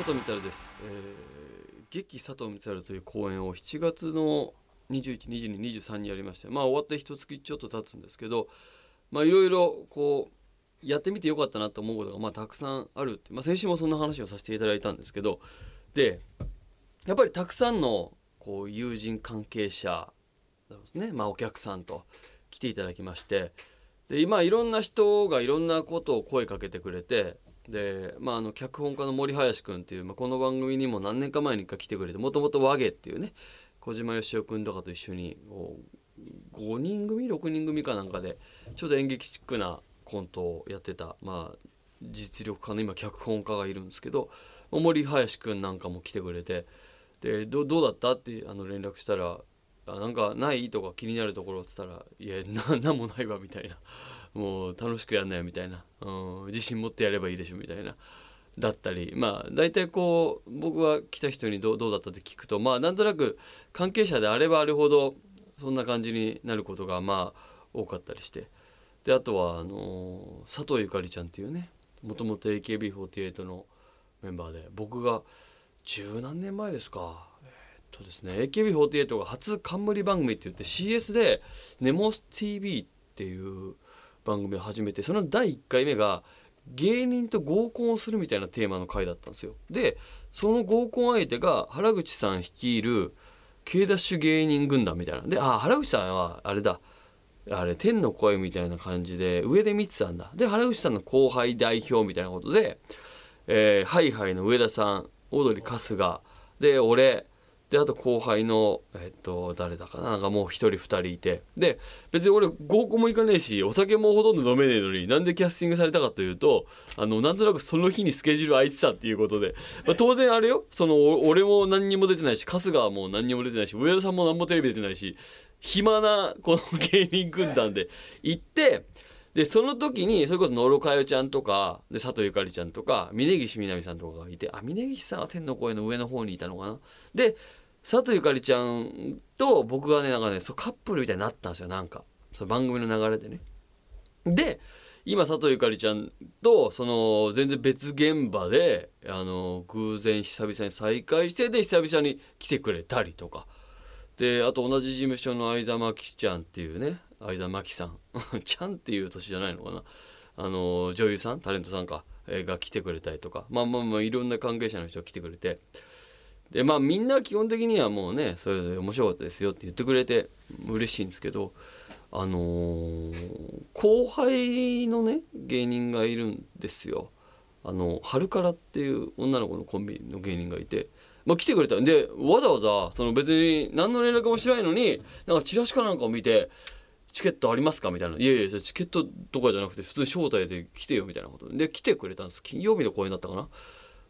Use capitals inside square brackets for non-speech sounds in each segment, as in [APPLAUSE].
佐藤光です、えー、劇佐藤光という公演を7月の212223にやりましてまあ終わって一月ちょっと経つんですけどまあいろいろこうやってみてよかったなと思うことがまあたくさんあるって、まあ、先週もそんな話をさせていただいたんですけどでやっぱりたくさんのこう友人関係者ですね、まあ、お客さんと来ていただきましてで今いろんな人がいろんなことを声かけてくれてで、まあ、あの脚本家の森林くんっていう、まあ、この番組にも何年か前に一回来てくれてもともと和芸っていうね小島よしおくんとかと一緒に5人組6人組かなんかでちょっと演劇チックなコントをやってた、まあ、実力家の今脚本家がいるんですけど森林くんなんかも来てくれてでどどうだったってあの連絡したら「あなんかない?」とか気になるところっつったら「いやななんもないわ」みたいな「もう楽しくやんなよ」みたいな、うん「自信持ってやればいいでしょ」みたいな。だったり。まあ大体こう僕は来た人にどうどうだったって聞くとまあなんとなく関係者であればあるほどそんな感じになることがまあ多かったりして。であとはあの佐藤ゆかりちゃんっていうねもともと AKB48 のメンバーで僕が十何年前ですか。えっとですね AKB48 が初冠番組って言って CS で「ネモス TV」っていう番組を始めてその第1回目が芸人と合コンをするみたいなテーマの回だったんですよ。でその合コン相手が原口さん率いる K ダッシュ芸人軍団みたいな。であ原口さんはあれだ。あれ天の声みたいな感じで上で見てたんだ。で原口さんの後輩代表みたいなことで、えー、ハイハイの上田さんオードリー春日。で俺であと後輩のえっと誰だかな？なんかもう一人二人いて。で別に俺合コンも行かねえしお酒もほとんど飲めねえのになんでキャスティングされたかというとあのなんとなくその日にスケジュール空いてたっていうことで、まあ、当然あれよその俺も何にも出てないし春日はもう何にも出てないし上田さんも何もテレビ出てないし暇なこの芸人軍団で行ってでその時にそれこそ野呂佳代ちゃんとかで佐藤ゆかりちゃんとか峯岸みなみさんとかがいてあ峯岸さんは天の声の上の方にいたのかな？で佐藤ゆかりちゃんと僕がねなんかねそうカップルみたいになったんですよなんか。その番組の流れでね。で今佐藤ゆかりちゃんとその全然別現場であの偶然久々に再会してで久々に来てくれたりとか。であと同じ事務所の相沢真紀ちゃんっていうね相沢真紀さん。[LAUGHS] ちゃんっていう年じゃないのかな。あの女優さんタレントさんか、えーが来てくれたりとか。まあまあまあいろんな関係者の人が来てくれて。でまあみんな基本的にはもうねそれぞれ面白かったですよって言ってくれて嬉しいんですけどあのー後輩のね芸人がいるんですよ。あの春からっていう女の子のコンビの芸人がいて、まあ、来てくれたんでわざわざその別に何の連絡もしないのになんかチラシかなんかを見て「チケットありますか?」みたいな「いやいやチケットとかじゃなくて普通に招待で来てよ」みたいなことで来てくれたんです金曜日の公演だったかな。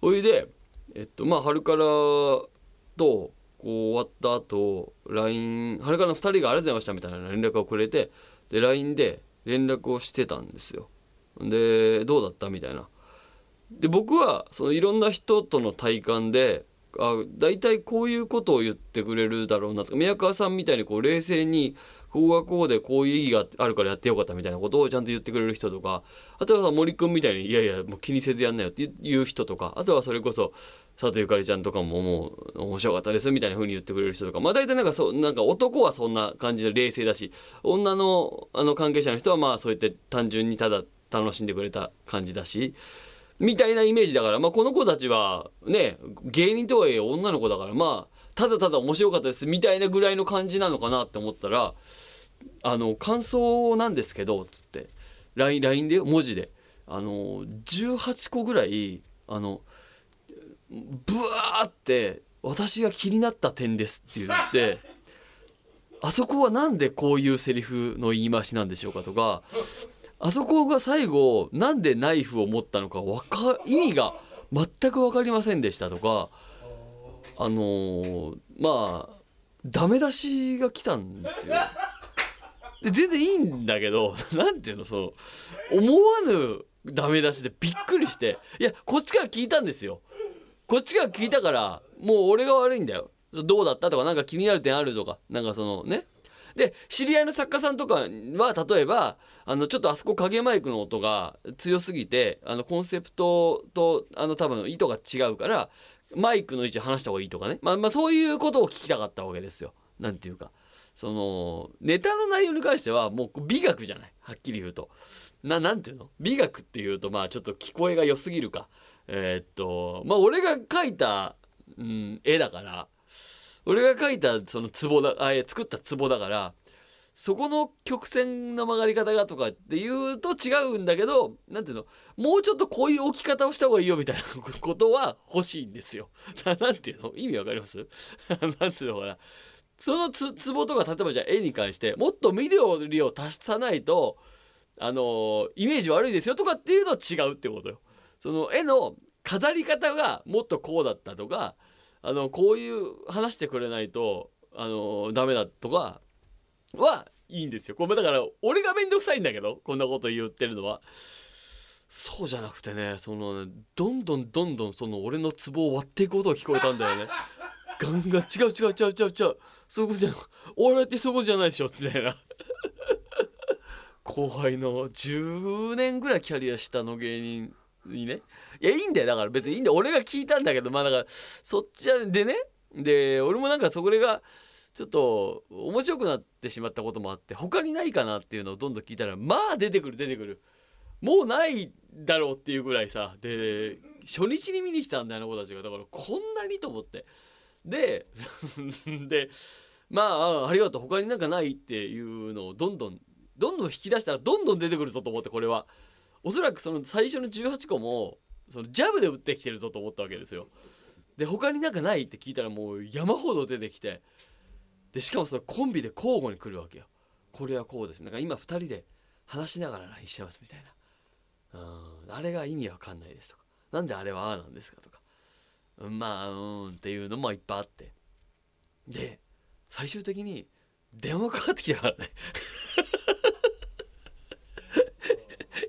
それでえっとまあ春からとこう終わった後 LINE 春からの2人が「ありがとうございました」みたいな連絡をくれてで LINE で連絡をしてたんですよ。でどうだったみたいな。で僕はそのいろんな人との体感であ大体こういうことを言ってくれるだろうなとか宮川さんみたいにこう冷静にこうはこうでこういう意義があるからやってよかったみたいなことをちゃんと言ってくれる人とかあとは森君みたいにいやいやもう気にせずやんなよっていう人とかあとはそれこそ佐藤ゆかりちゃんとかももう面白かったですみたいな風に言ってくれる人とかまあ大体なんかそうなんか男はそんな感じで冷静だし女のあの関係者の人はまあそうやって単純にただ楽しんでくれた感じだしみたいなイメージだから、まあ、この子たちはね芸人とはいえ女の子だからまあただただ面白かったですみたいなぐらいの感じなのかなって思ったら「あの感想なんですけど」つって LINE, で文字であの18個ぐらいあのブワーって「私が気になった点です」って言って。あそこはなんでこういうセリフの言い回しなんでしょうかとかあそこが最後なんでナイフを持ったのかか意味が全く分かりませんでしたとかあのーまあダメ出しが来たんですよ。で全然いいんだけど [LAUGHS] なんていうのその思わぬダメ出しでびっくりしていやこっちから聞いたんですよ。こっちから聞いたからもう俺が悪いんだよ。どうだったとかなんか気になる点あるとかなんかそのねで知り合いの作家さんとかは例えばあのちょっとあそこ影マイクの音が強すぎてあのコンセプトとあの多分意図が違うからマイクの位置離した方がいいとかね、まあ、まあそういうことを聞きたかったわけですよ。なんていうかそのネタの内容に関してはもう美学じゃないはっきり言うと。ななんていうの？美学っていうとまあちょっと聞こえが良すぎるか。えー、っとまあ俺が描いた、うん、絵だから俺が描いたその壺だあ作った壺だからそこの曲線の曲がり方がとかっていうと違うんだけど何ていうの？もうちょっとこういう置き方をした方がいいよみたいな [LAUGHS] ことは欲しいんですよ。なんていうの？意味わかります？[LAUGHS] なんていうのかな？そのつ壺とか例えばじゃあ絵に関してもっと緑を足さないとあのイメージ悪いですよとかっていうのは違うってことよ。その絵の飾り方がもっとこうだったとかあのこういう話してくれないとあのダメだとかはいいんですよ。これだから俺が面倒くさいんだけどこんなこと言ってるのは。そうじゃなくてねそのねどんどんどんどんその俺のツボを割っていく音が聞こえたんだよね。[LAUGHS] ガンガン違う違う違う違う違うそういうことじゃない俺ってそういうことじゃないでしょみたいな。[LAUGHS] 後輩の10年ぐらいキャリア下の芸人にね。いやいいんだよ。だから別にいいんだよ。俺が聞いたんだけどまあだからそっちでね。で俺もなんかそこがちょっと面白くなってしまったこともあって他にないかなっていうのをどんどん聞いたらまあ出てくる出てくる。もうないだろうっていうぐらいさ。で初日に見に来たんだよあの子たちが。だからこんなにと思って。で [LAUGHS] でまあありがとう。他になんかないっていうのをどんどんどんどん引き出したらどんどん出てくるぞと思ってこれは。おそらくその最初の18個もそのジャブで打ってきてるぞと思ったわけですよ。で他になんかないって聞いたらもう山ほど出てきてでしかもそのコンビで交互に来るわけよ。これはこうです。だから今2人で話しながら LINE してますみたいな。うんあれが意味わかんないですとか。なんであれはああなんですかとか。まあうんっていうのもいっぱいあって。で最終的に電話かかってきたからね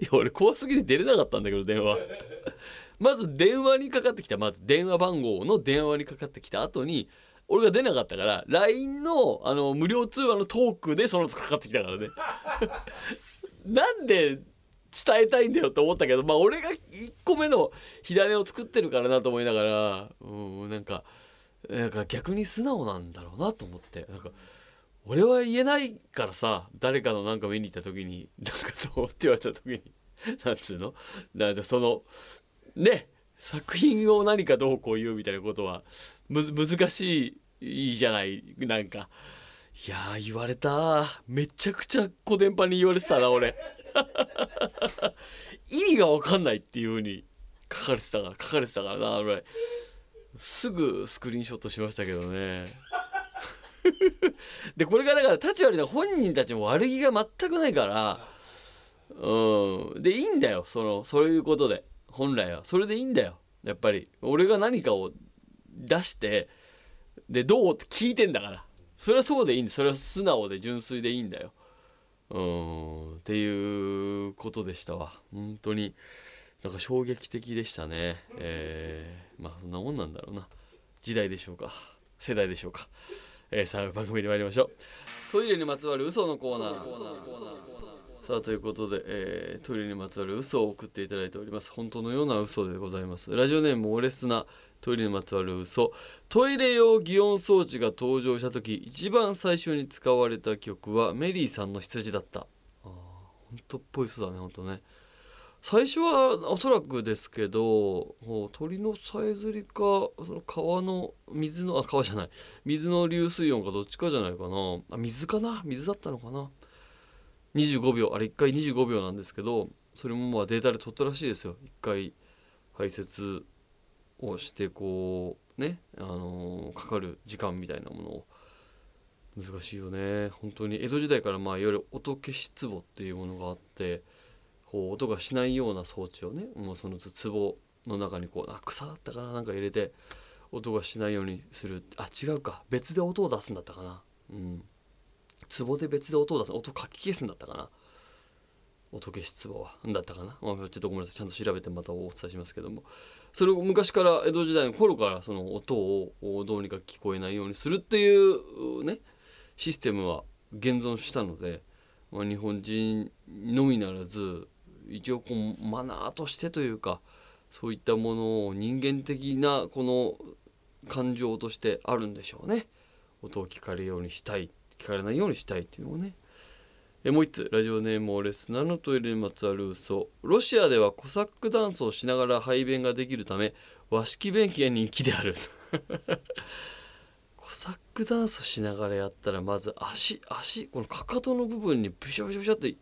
いや俺怖すぎて出れなかったんだけど電話。[LAUGHS] まず電話にかかってきた。まず電話番号の電話にかかってきた後に俺が出なかったから LINE のあの無料通話のトークでその後かかってきたからね。[LAUGHS] なんで伝えたいんだよと思ったけどまあ俺が1個目の火種を作ってるからなと思いながらうんなんかなんか逆に素直なんだろうなと思って。なんか俺は言えないからさ誰かのなんか見に行った時になんかどうって言われた時になんつうの？だかそのね作品を何かどうこう言うみたいなことはむ難しいじゃない？なんかいや言われためちゃくちゃ小電波に言われてたな俺。[LAUGHS] 意味が分かんないっていう風に書かれてたから書かれてたからな俺。すぐスクリーンショットしましたけどね。でこれがだから立ち悪いの本人たちも悪気が全くないからうん。でいいんだよそのそういうことで。本来は。それでいいんだよ。やっぱり。俺が何かを出してでどうって聞いてんだから。それはそうでいいんだそれは素直で純粋でいいんだよ。うん。っていうことでしたわ。本当に。なんか衝撃的でしたね。えー、まあそんなもんなんだろうな。時代でしょうか。世代でしょうか。えー、さあ番組に参りましょう。トイレにまつわる嘘のコーナー。さあということで、えー、トイレにまつわる嘘を送っていただいております。本当のような嘘でございます。ラジオネームオレスなトイレにまつわる嘘。トイレ用擬音装置が登場した時一番最初に使われた曲はメリーさんの羊だった。あ本当っぽい嘘だね本当ね最初はおそらくですけど鳥のさえずりかその川の水のあ川じゃない。水の流水音かどっちかじゃないかな。あ水かな？水だったのかな？25秒。あれ1回25秒なんですけどそれもまあデータで取ったらしいですよ。1回排泄をしてこうね、あのー、かかる時間みたいなものを。難しいよね。本当に江戸時代からまあいわゆる音消し壺っていうものがあってこう音がしないような装置をねもうその壺の中にこうあ草だったかななんか入れて音がしないようにする。あ違うか。別で音を出すんだったかな。うん。壺で別で音を出す。音かき消すんだったかな。音消し壺は。だったかな、まあ、ちょっとごめんなさい。ちゃんと調べてまたお伝えしますけども。それを昔から江戸時代の頃からその音をどうにか聞こえないようにするっていうねシステムは現存したので、まあ、日本人のみならず一応こうマナーとしてというかそういったものを人間的なこの感情としてあるんでしょうね。音を聞かれるようにしたい聞かれないようにしたいっていうのをね。えもう一つ。ラジオネームオレスナのトイレにまつわる嘘。ロシアではコサックダンスをしながら排便ができるため和式便器が人気である。[LAUGHS] コサックダンスしながらやったらまず足足このかかとの部分にブシャブシャブシャって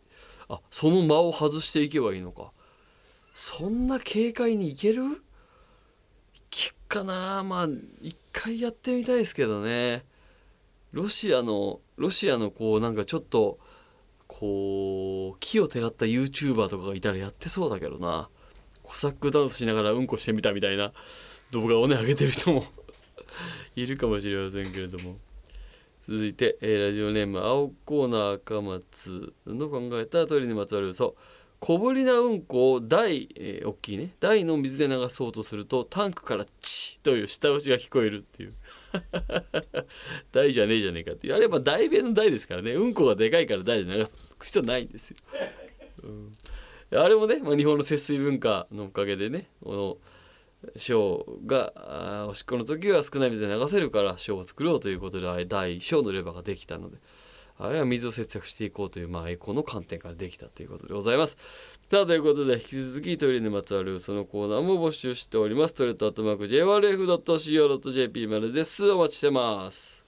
あその間を外していけばいいのか。そんな軽快にいける？かな？まあ一回やってみたいですけどね。ロシアのロシアのこうなんかちょっとこう木をてらった YouTuber とかがいたらやってそうだけどな。コサックダンスしながらうんこしてみたみたいな動画をね上げてる人も [LAUGHS] いるかもしれませんけれども。続いて、えーラジオネーム青コーナー赤松の考えた鳥にまつわる嘘。小ぶりなうんこを台、えー大きいね。台の水で流そうとするとタンクから「チッ」という舌打ちが聞こえるっていう。[LAUGHS] 台じゃねえじゃねえかって。あれは台弁の台ですからね。うんこがでかいから台で流す必要ないんですよ、うん、あれもね、まあ、日本の節水文化のおかげでねこの小がおしっこの時は少ない水で流せるから小を作ろうということであれ第小のレバーができたのであれは水を節約していこうという、まあ、エコの観点からできたということでございます。さあということで引き続きトイレにまつわるそのコーナーも募集しております。トイレットアットマーク JRF.CO.JP までです。お待ちしてます。